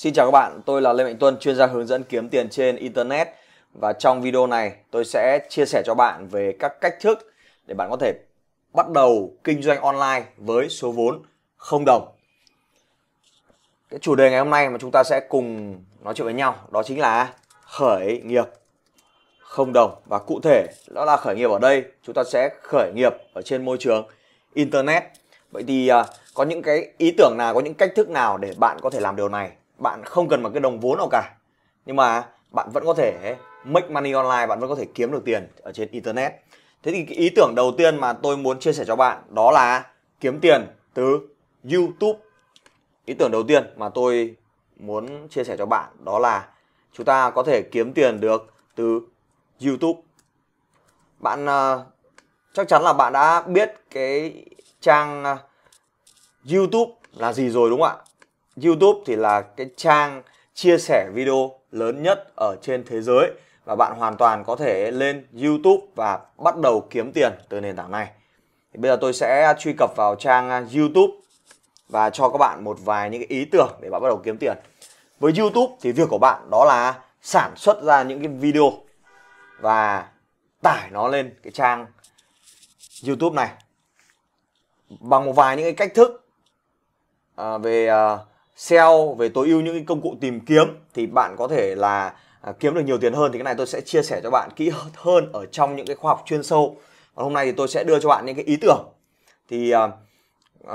Xin chào các bạn, tôi là Lê Mạnh Tuân, chuyên gia hướng dẫn kiếm tiền trên Internet. Và trong video này tôi sẽ chia sẻ cho bạn về các cách thức để bạn có thể bắt đầu kinh doanh online với số vốn không đồng. Cái chủ đề ngày hôm nay mà chúng ta sẽ cùng nói chuyện với nhau đó chính là khởi nghiệp không đồng. Và cụ thể đó là khởi nghiệp ở đây chúng ta sẽ khởi nghiệp ở trên môi trường Internet. Vậy thì à, có những cái ý tưởng nào, có những cách thức nào để bạn có thể làm điều này? Bạn không cần một cái đồng vốn nào cả. Nhưng mà bạn vẫn có thể make money online bạn vẫn có thể kiếm được tiền ở trên internet. Thế thì cái ý tưởng đầu tiên mà tôi muốn chia sẻ cho bạn đó là kiếm tiền từ youtube. Ý tưởng đầu tiên mà tôi muốn chia sẻ cho bạn đó là chúng ta có thể kiếm tiền được từ youtube. Bạn uh, chắc chắn là bạn đã biết cái trang uh, youtube là gì rồi đúng không ạ? YouTube thì là cái trang chia sẻ video lớn nhất ở trên thế giới và bạn hoàn toàn có thể lên YouTube và bắt đầu kiếm tiền từ nền tảng này. Thì bây giờ tôi sẽ truy cập vào trang YouTube và cho các bạn một vài những cái ý tưởng để bạn bắt đầu kiếm tiền. Với YouTube thì việc của bạn đó là sản xuất ra những cái video và tải nó lên cái trang YouTube này bằng một vài những cái cách thức à, về uh, SEO về tối ưu những cái công cụ tìm kiếm thì bạn có thể là à, kiếm được nhiều tiền hơn thì cái này tôi sẽ chia sẻ cho bạn kỹ hơn ở trong những cái khoa học chuyên sâu. Còn hôm nay thì tôi sẽ đưa cho bạn những cái ý tưởng. Thì uh,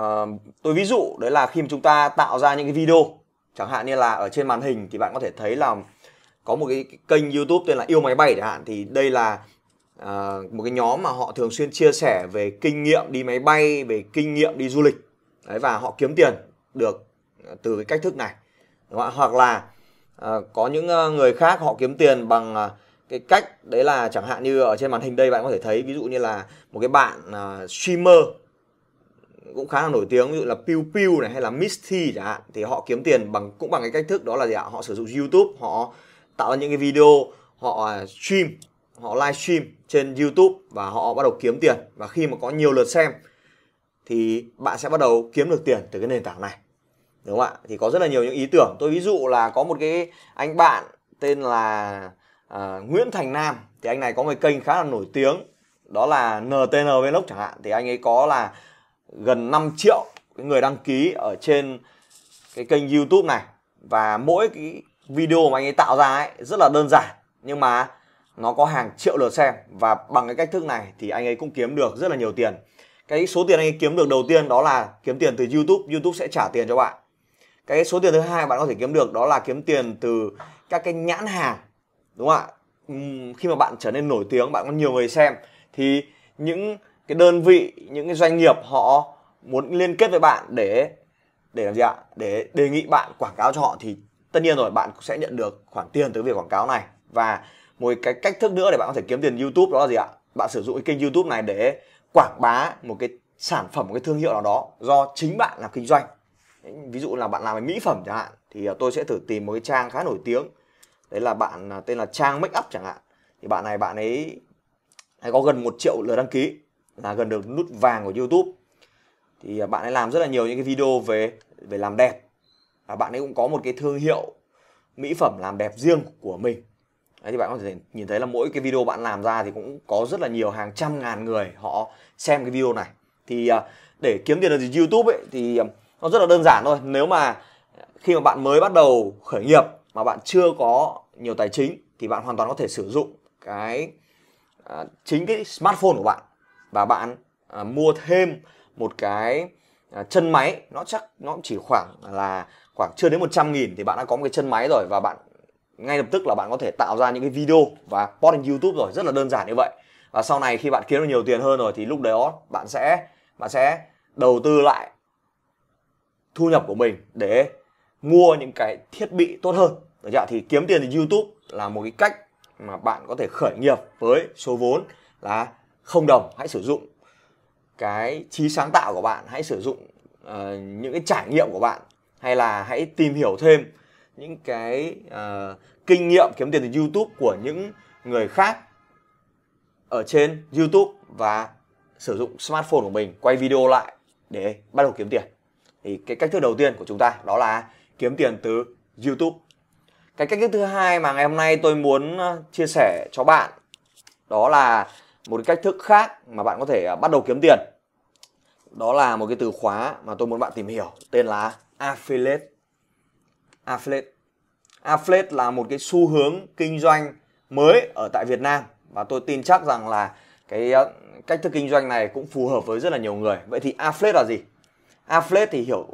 tôi ví dụ đấy là khi mà chúng ta tạo ra những cái video chẳng hạn như là ở trên màn hình thì bạn có thể thấy là có một cái kênh YouTube tên là yêu máy bay chẳng hạn. Thì đây là uh, một cái nhóm mà họ thường xuyên chia sẻ về kinh nghiệm đi máy bay về kinh nghiệm đi du lịch. Đấy và họ kiếm tiền được từ cái cách thức này. Đúng không? hoặc là à, có những ờ, người khác họ kiếm tiền bằng à, cái cách đấy là chẳng hạn như ở trên màn hình đây bạn có thể thấy ví dụ như là một cái bạn à, streamer cũng khá là nổi tiếng ví dụ là Pew Pew này hay là Misty chẳng hạn thì họ kiếm tiền bằng cũng bằng cái cách thức đó là gì ạ? Họ sử dụng YouTube họ tạo ra những cái video họ stream họ live stream trên YouTube và họ bắt đầu kiếm tiền. Và khi mà có nhiều lượt xem thì bạn sẽ bắt đầu kiếm được tiền từ cái nền tảng này đúng không ạ? Thì có rất là nhiều những ý tưởng. Tôi ví dụ là có một cái anh bạn tên là uh, Nguyễn Thành Nam. Thì anh này có một kênh khá là nổi tiếng. Đó là NTN Vlog chẳng hạn. Thì anh ấy có là gần 5 triệu cái người đăng ký ở trên cái kênh YouTube này. Và mỗi cái video mà anh ấy tạo ra ấy rất là đơn giản. Nhưng mà nó có hàng triệu lượt xem. Và bằng cái cách thức này thì anh ấy cũng kiếm được rất là nhiều tiền. Cái số tiền anh ấy kiếm được đầu tiên đó là kiếm tiền từ YouTube. YouTube sẽ trả tiền cho bạn cái số tiền thứ hai bạn có thể kiếm được đó là kiếm tiền từ các cái nhãn hàng, đúng không ạ? Ừ, khi mà bạn trở nên nổi tiếng, bạn có nhiều người xem, thì những cái đơn vị, những cái doanh nghiệp họ muốn liên kết với bạn để để làm gì ạ? Để đề nghị bạn quảng cáo cho họ thì tất nhiên rồi, bạn sẽ nhận được khoản tiền từ việc quảng cáo này. Và một cái cách thức nữa để bạn có thể kiếm tiền YouTube đó là gì ạ? Bạn sử dụng cái kênh YouTube này để quảng bá một cái sản phẩm, một cái thương hiệu nào đó do chính bạn làm kinh doanh ví dụ là bạn làm về mỹ phẩm chẳng hạn, thì à, tôi sẽ thử tìm một cái trang khá nổi tiếng. Đấy là bạn à, tên là trang make up chẳng hạn. Thì bạn này, bạn ấy hay có gần một triệu lượt đăng ký, là gần được nút vàng của youtube. Thì à, bạn ấy làm rất là nhiều những cái video về về làm đẹp. Và bạn ấy cũng có một cái thương hiệu mỹ phẩm làm đẹp riêng của mình. Đấy, thì bạn có thể nhìn thấy là mỗi cái video bạn làm ra thì cũng có rất là nhiều hàng trăm ngàn người họ xem cái video này. Thì để kiếm tiền từ YouTube ấy, thì nó rất là đơn giản thôi. Nếu mà khi mà bạn mới bắt đầu khởi nghiệp mà bạn chưa có nhiều tài chính thì bạn hoàn toàn có thể sử dụng cái à, chính cái smartphone của bạn và bạn à, mua thêm một cái à, chân máy. Nó chắc nó chỉ khoảng là khoảng chưa đến 100 nghìn thì bạn đã có một cái chân máy rồi và bạn ngay lập tức là bạn có thể tạo ra những cái video và post lên YouTube rồi. Rất là đơn giản như vậy. Và sau này khi bạn kiếm được nhiều tiền hơn rồi thì lúc đó bạn sẽ bạn sẽ đầu tư lại thu nhập của mình để mua những cái thiết bị tốt hơn. Được chưa? thì kiếm tiền từ YouTube là một cái cách mà bạn có thể khởi nghiệp với số vốn là không đồng. Hãy sử dụng cái trí sáng tạo của bạn hãy sử dụng uh, những cái trải nghiệm của bạn hay là hãy tìm hiểu thêm những cái uh, kinh nghiệm kiếm tiền từ YouTube của những người khác ở trên YouTube và sử dụng smartphone của mình quay video lại để bắt đầu kiếm tiền thì cái cách thức đầu tiên của chúng ta đó là kiếm tiền từ YouTube. Cái cách thức thứ hai mà ngày hôm nay tôi muốn ờ, chia sẻ cho bạn đó là một cái cách thức khác mà bạn có thể ờ, bắt đầu kiếm tiền. Đó là một cái từ khóa mà tôi muốn bạn tìm hiểu, tên là affiliate. Affiliate. Affiliate là một cái xu hướng kinh doanh mới ở tại Việt Nam và tôi tin chắc rằng là cái ờ, cách thức kinh doanh này cũng phù hợp với rất là nhiều người. Vậy thì affiliate là gì? Affiliate thì hiểu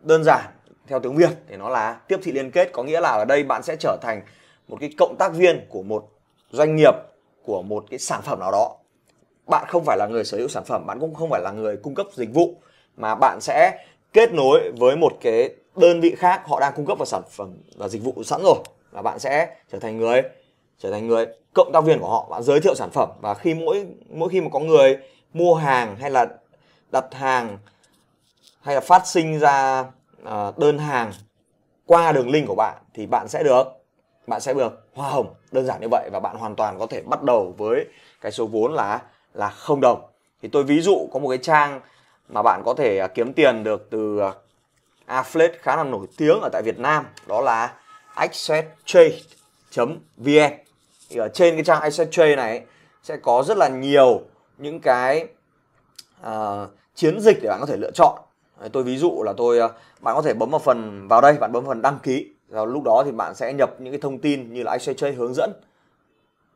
đơn giản theo tiếng Việt, thì nó là tiếp thị liên kết, có nghĩa là ở đây bạn sẽ trở thành một cái cộng tác viên của một doanh nghiệp, của một cái sản phẩm nào đó. Bạn không phải là người sở hữu sản phẩm, bạn cũng không phải là người cung cấp dịch vụ, mà bạn sẽ kết nối với một cái đơn vị khác, họ đang cung cấp vào sản phẩm và dịch vụ sẵn rồi, và bạn sẽ trở thành người, trở thành người cộng tác viên của họ. Bạn giới thiệu sản phẩm và khi mỗi mỗi khi mà có người mua hàng hay là đặt hàng hay là phát sinh ra ờ, đơn hàng qua đường link của bạn thì bạn sẽ được bạn sẽ được hoa hồng đơn giản như vậy và bạn hoàn toàn có thể bắt đầu với cái số vốn là là không đồng. Thì tôi ví dụ có một cái trang mà bạn có thể ờ, kiếm tiền được từ ờ, affiliate khá là nổi tiếng ở tại Việt Nam đó là accesstrade.vn thì ở trên cái trang accesstrade này sẽ có rất là nhiều những cái uh, chiến dịch để bạn có thể lựa chọn tôi ví dụ là tôi ờ, bạn có thể bấm vào phần vào đây bạn bấm vào phần đăng ký. Rồi lúc đó thì bạn sẽ nhập những cái thông tin như là exchange hướng dẫn.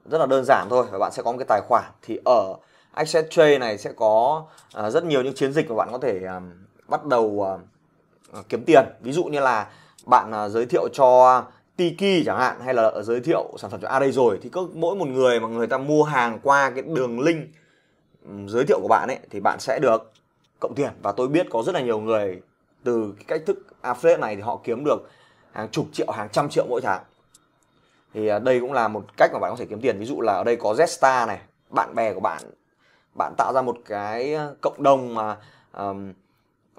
Rất là đơn giản thôi và bạn sẽ có một cái tài khoản. Thì ở exchange này sẽ có uh, rất nhiều những chiến dịch mà bạn có thể uh, bắt đầu uh, kiếm tiền. Ví dụ như là bạn uh, giới thiệu cho Tiki chẳng hạn hay là giới thiệu sản phẩm cho A đây rồi thì cứ mỗi một người mà người ta mua hàng qua cái đường link ừ, giới thiệu của bạn ấy thì bạn sẽ được cộng tiền và tôi biết có rất là nhiều người từ cái cách thức affiliate này thì họ kiếm được hàng chục triệu hàng trăm triệu mỗi tháng. Thì à, đây cũng là một cách mà bạn có thể kiếm tiền. Ví dụ là ở đây có Zstar này bạn bè của bạn bạn tạo ra một cái à, cộng đồng mà um,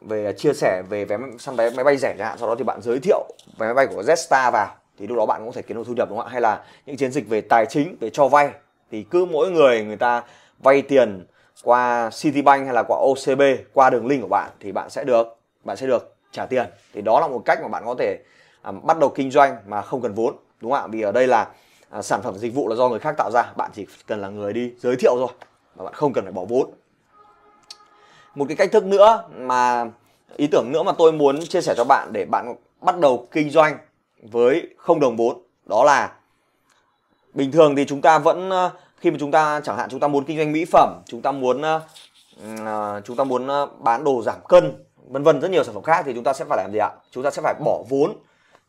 về chia sẻ về vé săn vé máy bay rẻ chẳng hạn sau đó thì bạn giới thiệu vé máy bay của Zstar vào thì lúc đó bạn cũng có thể kiếm được thu nhập đúng không ạ? Hay là những chiến dịch về tài chính về cho vay thì cứ mỗi người người ta vay tiền qua Citibank hay là qua OCB qua đường link của bạn thì bạn sẽ được bạn sẽ được trả tiền. Thì đó là một cách mà bạn có thể à, bắt đầu kinh doanh mà không cần vốn đúng không ạ? Vì ở đây là à, sản phẩm dịch vụ là do người khác tạo ra bạn chỉ cần là người đi giới thiệu thôi mà bạn không cần phải bỏ vốn. Một cái cách thức nữa mà ý tưởng nữa mà tôi muốn chia sẻ cho bạn để bạn bắt đầu kinh doanh với không đồng vốn đó là bình thường thì chúng ta vẫn khi mà chúng ta chẳng hạn chúng ta muốn kinh doanh mỹ phẩm chúng ta muốn uh, chúng ta muốn ờ, bán đồ giảm cân vân vân rất nhiều sản phẩm khác thì chúng ta sẽ phải làm gì ạ? Chúng ta sẽ phải bỏ vốn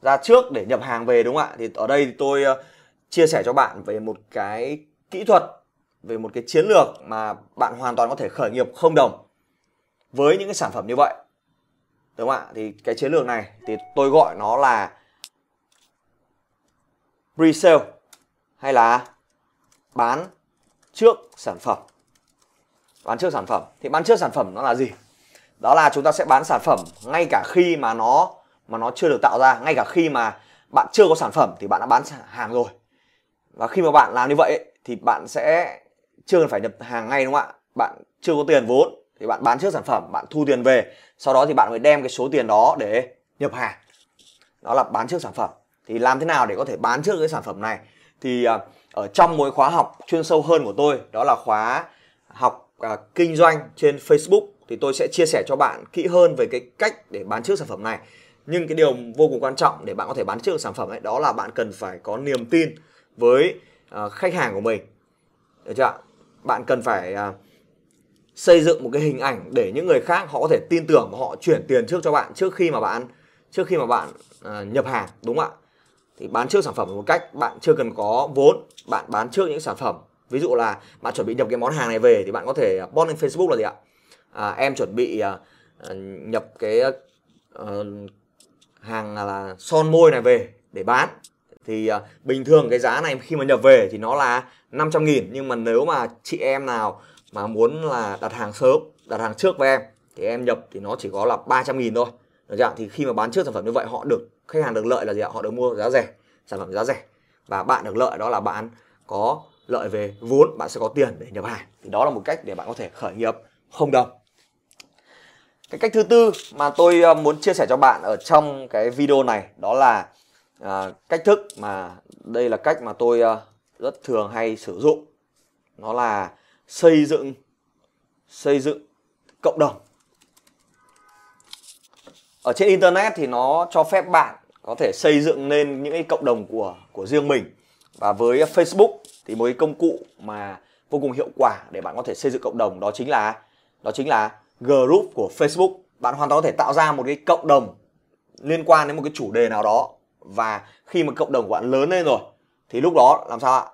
ra trước để nhập hàng về đúng không ạ? Thì ở đây tôi uh, chia sẻ cho bạn về một cái kỹ thuật về một cái chiến lược mà bạn hoàn toàn có thể khởi nghiệp không đồng với những cái sản phẩm như vậy. Đúng không ạ? Thì cái chiến lược này thì tôi gọi nó là pre-sale hay là bán trước sản phẩm. Bán trước sản phẩm. Thì bán trước sản phẩm nó là gì? Đó là chúng ta sẽ bán sản phẩm ngay cả khi mà nó mà nó chưa được tạo ra. Ngay cả khi mà bạn chưa có sản phẩm thì bạn đã bán hàng rồi. Và khi mà bạn làm như vậy thì bạn sẽ chưa cần phải nhập hàng ngay đúng không ạ? Bạn chưa có tiền vốn thì bạn bán trước sản phẩm bạn thu tiền về. Sau đó thì bạn mới đem cái số tiền đó để nhập hàng. Đó là bán trước sản phẩm. Thì làm thế nào để có thể bán trước cái sản phẩm này? Thì uh, ở trong mỗi khóa học chuyên sâu hơn của tôi đó là khóa học à, kinh doanh trên Facebook thì tôi sẽ chia sẻ cho bạn kỹ hơn về cái cách để bán trước sản phẩm này. Nhưng cái điều vô cùng quan trọng để bạn có thể bán trước sản phẩm ấy đó là bạn cần phải có niềm tin với à, khách hàng của mình. Được chưa bạn cần phải à, xây dựng một cái hình ảnh để những người khác họ có thể tin tưởng và họ chuyển tiền trước cho bạn trước khi mà bạn trước khi mà bạn à, nhập hàng đúng không ạ? Thì bán trước sản phẩm một cách bạn chưa cần có vốn bạn bán trước những sản phẩm. Ví dụ là bạn chuẩn bị nhập cái món hàng này về thì bạn có thể post lên Facebook là gì ạ? À, em chuẩn bị uh, nhập cái uh, hàng là son môi này về để bán. Thì uh, bình thường cái giá này khi mà nhập về thì nó là 500 nghìn nhưng mà nếu mà chị em nào mà muốn là đặt hàng sớm đặt hàng trước với em thì em nhập thì nó chỉ có là 300 nghìn thôi. Được chưa? thì khi mà bán trước sản phẩm như vậy họ được khách hàng được lợi là gì ạ? Họ được mua giá rẻ sản phẩm giá rẻ. Và bạn được lợi đó là bạn có lợi về vốn bạn sẽ có tiền để nhập hàng. Thì đó là một cách để bạn có thể khởi nghiệp không đồng. Cái cách thứ tư mà tôi ờ, muốn chia sẻ cho bạn ở trong cái video này đó là à, cách thức mà đây là cách mà tôi à, rất thường hay sử dụng. Nó là xây dựng xây dựng cộng đồng ở trên internet thì nó cho phép bạn có thể xây dựng nên những cái cộng đồng của của riêng mình. Và với Facebook thì một cái công cụ mà vô cùng hiệu quả để bạn có thể xây dựng cộng đồng đó chính là đó chính là group của Facebook. Bạn hoàn toàn có thể tạo ra một cái cộng đồng liên quan đến một cái chủ đề nào đó. Và khi mà cộng đồng của bạn lớn lên rồi thì lúc đó làm sao ạ?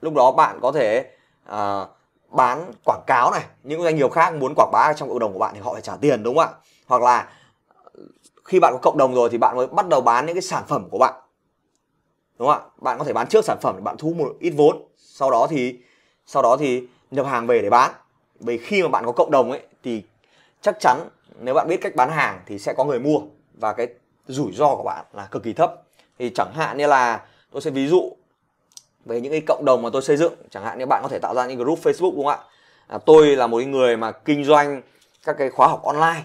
Lúc đó bạn có thể uh, bán quảng cáo này. Những doanh nghiệp khác muốn quảng bá trong cộng đồng của bạn thì họ phải trả tiền đúng không ạ? Hoặc là khi bạn có cộng đồng rồi thì bạn mới bắt đầu bán những cái sản phẩm của bạn. Đúng không ạ? Bạn có thể bán trước sản phẩm để bạn thu một ít vốn sau đó thì sau đó thì nhập hàng về để bán. Vì khi mà bạn có cộng đồng ấy thì chắc chắn nếu bạn biết cách bán hàng thì sẽ có người mua và cái rủi ro của bạn là cực kỳ thấp. Thì chẳng hạn như là tôi sẽ ví dụ về những cái cộng đồng mà tôi xây dựng. Chẳng hạn như bạn có thể tạo ra những group Facebook đúng không ạ? À, tôi là một người mà kinh doanh các cái khóa học online.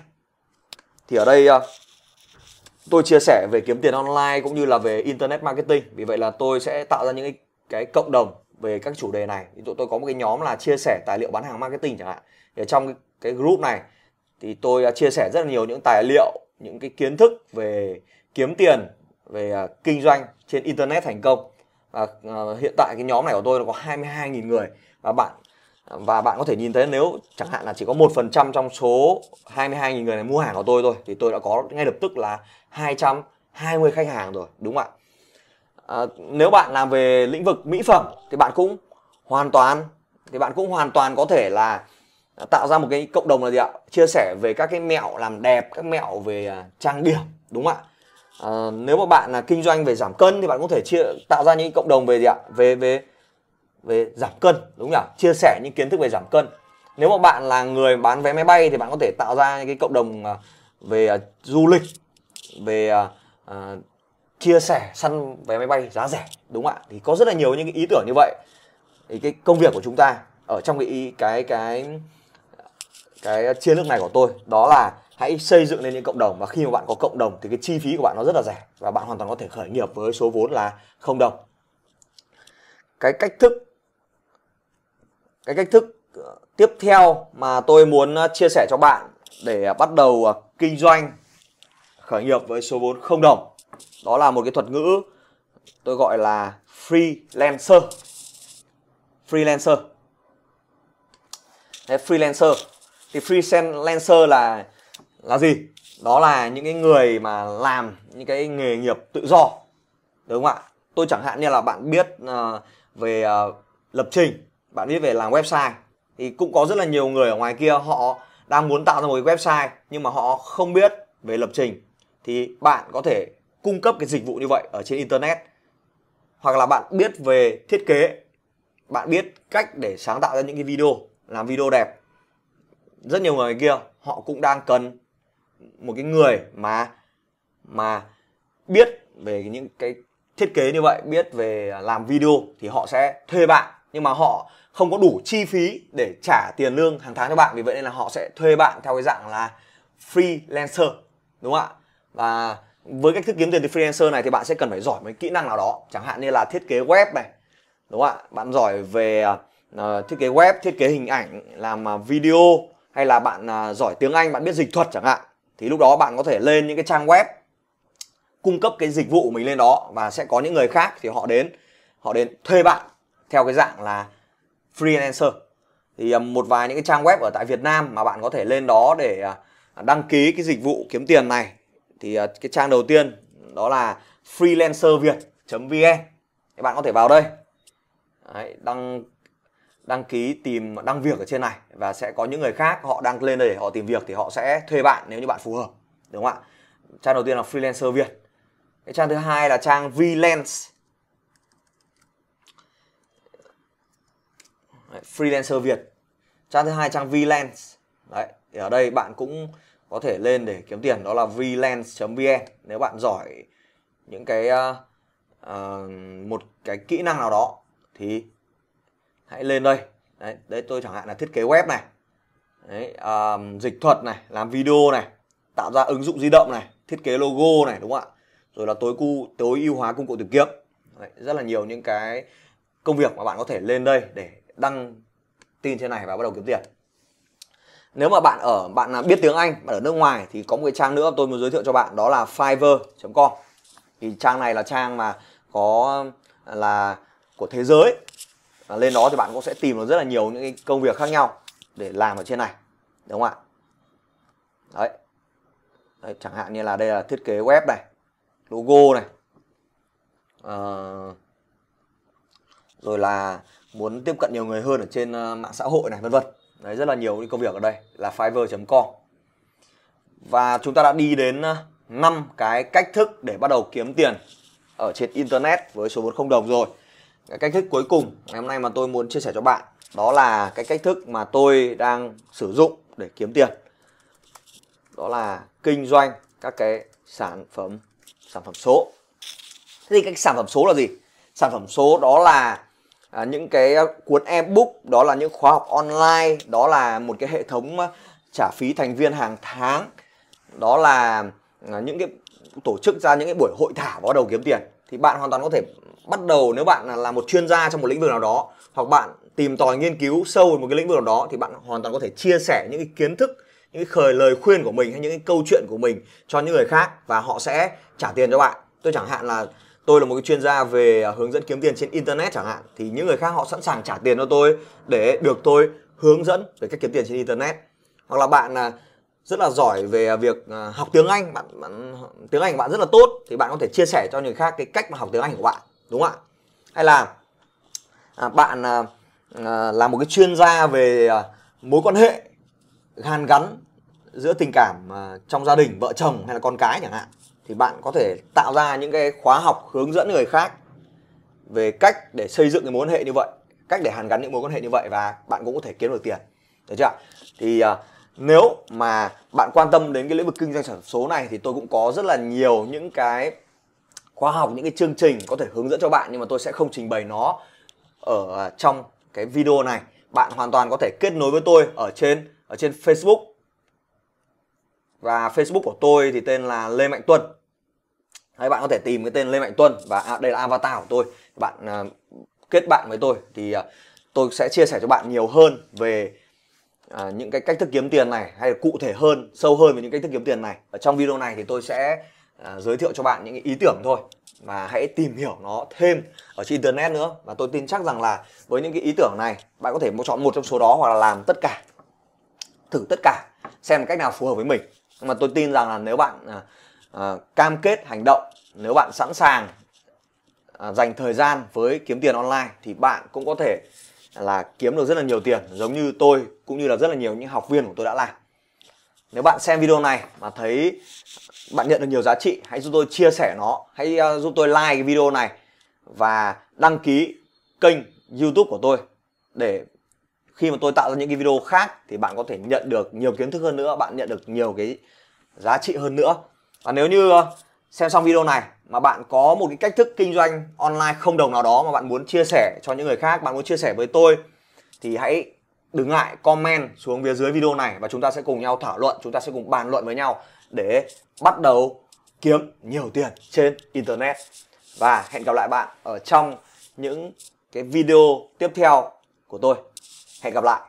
Thì ở đây ờ, tôi chia sẻ về kiếm tiền online cũng như là về internet marketing. Vì vậy là tôi sẽ tạo ra những cái, cộng đồng về các chủ đề này. Ví dụ tôi có một cái nhóm là chia sẻ tài liệu bán hàng marketing chẳng hạn. Thì ở trong cái, group này thì tôi à, chia sẻ rất là nhiều những tài liệu những cái kiến thức về kiếm tiền về à, kinh doanh trên internet thành công. Và à, hiện tại cái nhóm này của tôi là có 22.000 người. Và bạn và bạn có thể nhìn thấy nếu chẳng hạn là chỉ có một phần trăm trong số 22.000 người này mua hàng của tôi thôi thì tôi đã có ngay lập tức là 220 khách hàng rồi đúng không ạ? À, nếu bạn làm về lĩnh vực mỹ phẩm thì bạn cũng hoàn toàn thì bạn cũng hoàn toàn có thể là tạo ra một cái cộng đồng là gì ạ? Chia sẻ về các cái mẹo làm đẹp các mẹo về à, trang điểm đúng không ạ? À, nếu mà bạn là kinh doanh về giảm cân thì bạn có thể chia tạo ra những cộng đồng về gì ạ? Về về về giảm cân đúng không nhỉ chia sẻ những kiến thức về giảm cân. Nếu mà bạn là người bán vé máy bay thì bạn có thể tạo ra những cái cộng đồng à, về à, du lịch về uh, uh, chia sẻ săn vé máy bay giá rẻ đúng không ạ? Thì có rất là nhiều những cái ý tưởng như vậy. Thì cái công việc của chúng ta ở trong cái ý cái cái cái chiến lược này của tôi đó là hãy xây dựng lên những cộng đồng. Và khi mà bạn có cộng đồng thì cái chi phí của bạn nó rất là rẻ và bạn hoàn toàn có thể khởi nghiệp với số vốn là không đồng. Cái cách thức cái cách thức ờ, tiếp theo mà tôi muốn ờ, chia sẻ cho bạn để ờ, bắt đầu kinh doanh khởi nghiệp với số vốn không đồng. Đó là một cái thuật ngữ tôi gọi là freelancer. Freelancer. Đấy, freelancer. Thì freelancer là là gì? Đó là những cái người mà làm những cái nghề nghiệp tự do đúng không ạ? Tôi chẳng hạn như là bạn biết uh, về uh, lập trình bạn biết về làm website, thì cũng có rất là nhiều người ở ngoài kia, họ đang muốn tạo ra một cái website, nhưng mà họ không biết về lập trình. Thì bạn có thể cung cấp cái dịch vụ như vậy ở trên internet. Hoặc là bạn biết về thiết kế, bạn biết cách để sáng tạo ra những cái video, làm video đẹp. Rất nhiều người kia, họ cũng đang cần một cái người mà mà biết về những cái thiết kế như vậy, biết về làm video thì họ sẽ thuê bạn. Nhưng mà họ không có đủ chi phí để trả tiền lương hàng tháng cho bạn. Vì vậy nên là họ sẽ thuê bạn theo cái dạng là freelancer đúng không ạ? Và với cách thức kiếm tiền từ freelancer này thì bạn sẽ cần phải giỏi mấy kỹ năng nào đó. Chẳng hạn như là thiết kế web này đúng không ạ? Bạn giỏi về uh, thiết kế web thiết kế hình ảnh làm uh, video hay là bạn uh, giỏi tiếng anh bạn biết dịch thuật chẳng hạn thì lúc đó bạn có thể lên những cái trang web cung cấp cái dịch vụ của mình lên đó. Và sẽ có những người khác thì họ đến họ đến thuê bạn theo cái dạng là freelancer. Thì à, một vài những cái trang web ở tại Việt Nam mà bạn có thể lên đó để à, đăng ký cái dịch vụ kiếm tiền này. Thì à, cái trang đầu tiên đó là freelancerviet.vn thì bạn có thể vào đây. Đấy, đăng đăng ký tìm đăng việc ở trên này và sẽ có những người khác họ đăng lên đây để họ tìm việc thì họ sẽ thuê bạn nếu như bạn phù hợp đúng không ạ? Trang đầu tiên là freelancer việt cái trang thứ hai là trang Vlens freelancer việt. Trang thứ hai trang Vlens đấy thì ở đây bạn cũng có thể lên để kiếm tiền đó là vlens.vn nếu bạn giỏi những cái uh, uh, một cái kỹ năng nào đó thì hãy lên đây. Đấy, đấy tôi chẳng hạn là thiết kế web này. Đấy, uh, dịch thuật này làm video này tạo ra ứng dụng di động này thiết kế logo này đúng không ạ? Rồi là tối cu tối ưu hóa công cụ tìm kiếm. Đấy, rất là nhiều những cái công việc mà bạn có thể lên đây để đăng tin trên này và bắt đầu kiếm tiền. Nếu mà bạn ở bạn biết tiếng Anh bạn ở nước ngoài thì có một cái trang nữa tôi muốn giới thiệu cho bạn đó là Fiverr.com thì trang này là trang mà có là của thế giới. Và lên đó thì bạn cũng sẽ tìm được rất là nhiều những cái công việc khác nhau để làm ở trên này đúng không ạ? Đấy. đấy chẳng hạn như là đây là thiết kế web này logo này à, rồi là muốn tiếp cận nhiều người hơn ở trên ờ, mạng xã hội này, vân vân. Đấy, rất là nhiều những công việc ở đây là fiverr.com và chúng ta đã đi đến ờ, năm cái cách thức để bắt đầu kiếm tiền ở trên internet với số vốn không đồng rồi. Cái cách thức cuối cùng ngày hôm nay mà tôi muốn chia sẻ cho bạn đó là cái cách thức mà tôi đang sử dụng để kiếm tiền. Đó là kinh doanh các cái sản phẩm sản phẩm số. Thế thì cái sản phẩm số là gì? Sản phẩm số đó là à, những cái à, cuốn ebook đó là những khóa học online đó là một cái hệ thống à, trả phí thành viên hàng tháng. Đó là à, những cái tổ chức ra những cái buổi hội thảo bắt đầu kiếm tiền. Thì bạn hoàn toàn có thể bắt đầu nếu bạn là một chuyên gia trong một lĩnh vực nào đó hoặc bạn tìm tòi nghiên cứu sâu một cái lĩnh vực nào đó thì bạn hoàn toàn có thể chia sẻ những cái kiến thức những cái khởi lời khuyên của mình hay những cái câu chuyện của mình cho những người khác và họ sẽ trả tiền cho bạn. Tôi chẳng hạn là tôi là một cái chuyên gia về à, hướng dẫn kiếm tiền trên internet chẳng hạn thì những người khác họ sẵn sàng trả tiền cho tôi để được tôi hướng dẫn về cách kiếm tiền trên internet. Hoặc là bạn là rất là giỏi về à, việc à, học tiếng Anh bạn, bạn tiếng Anh của bạn rất là tốt thì bạn có thể chia sẻ cho người khác cái cách mà học tiếng Anh của bạn đúng không ạ? Hay là à, bạn à, là một cái chuyên gia về à, mối quan hệ hàn gắn giữa tình cảm à, trong gia đình vợ chồng hay là con cái chẳng hạn thì bạn có thể tạo ra những cái khóa học hướng dẫn người khác về cách để xây dựng cái mối quan hệ như vậy cách để hàn gắn những mối quan hệ như vậy và bạn cũng có thể kiếm được tiền. Được chưa thì uh, nếu mà bạn quan tâm đến cái lĩnh vực kinh doanh sản số này thì tôi cũng có rất là nhiều những cái khóa học những cái chương trình có thể hướng dẫn cho bạn nhưng mà tôi sẽ không trình bày nó ở trong cái video này. Bạn hoàn toàn có thể kết nối với tôi ở trên ở trên Facebook và Facebook của tôi thì tên là Lê Mạnh Tuân. Đấy, bạn có thể tìm cái tên Lê Mạnh Tuân và à, đây là avatar của tôi. Bạn à, kết bạn với tôi thì à, tôi sẽ chia sẻ cho bạn nhiều hơn về à, những cái cách thức kiếm tiền này hay là cụ thể hơn sâu hơn về những cách thức kiếm tiền này. Ở trong video này thì tôi sẽ à, giới thiệu cho bạn những ý tưởng thôi và hãy tìm hiểu nó thêm ở trên internet nữa. Và tôi tin chắc rằng là với những cái ý tưởng này bạn có thể chọn một trong số đó hoặc là làm tất cả thử tất cả xem cách nào phù hợp với mình nhưng mà tôi tin rằng là nếu bạn à, à, cam kết hành động nếu bạn sẵn sàng à, dành thời gian với kiếm tiền online thì bạn cũng có thể là kiếm được rất là nhiều tiền giống như tôi cũng như là rất là nhiều những học viên của tôi đã làm. Nếu bạn xem video này mà thấy bạn nhận được nhiều giá trị hãy giúp tôi chia sẻ nó hãy uh, giúp tôi like cái video này và đăng ký kênh youtube của tôi để khi mà tôi tạo ra những cái video khác thì bạn có thể nhận được nhiều kiến thức hơn nữa, bạn nhận được nhiều cái giá trị hơn nữa. Và nếu như ờ, xem xong video này mà bạn có một cái cách thức kinh doanh online không đồng nào đó mà bạn muốn chia sẻ cho những người khác, bạn muốn chia sẻ với tôi, thì hãy đừng ngại comment xuống phía dưới video này và chúng ta sẽ cùng nhau thảo luận, chúng ta sẽ cùng bàn luận với nhau để bắt đầu kiếm nhiều tiền trên internet. Và hẹn gặp lại bạn ở trong những cái video tiếp theo của tôi hẹn gặp lại.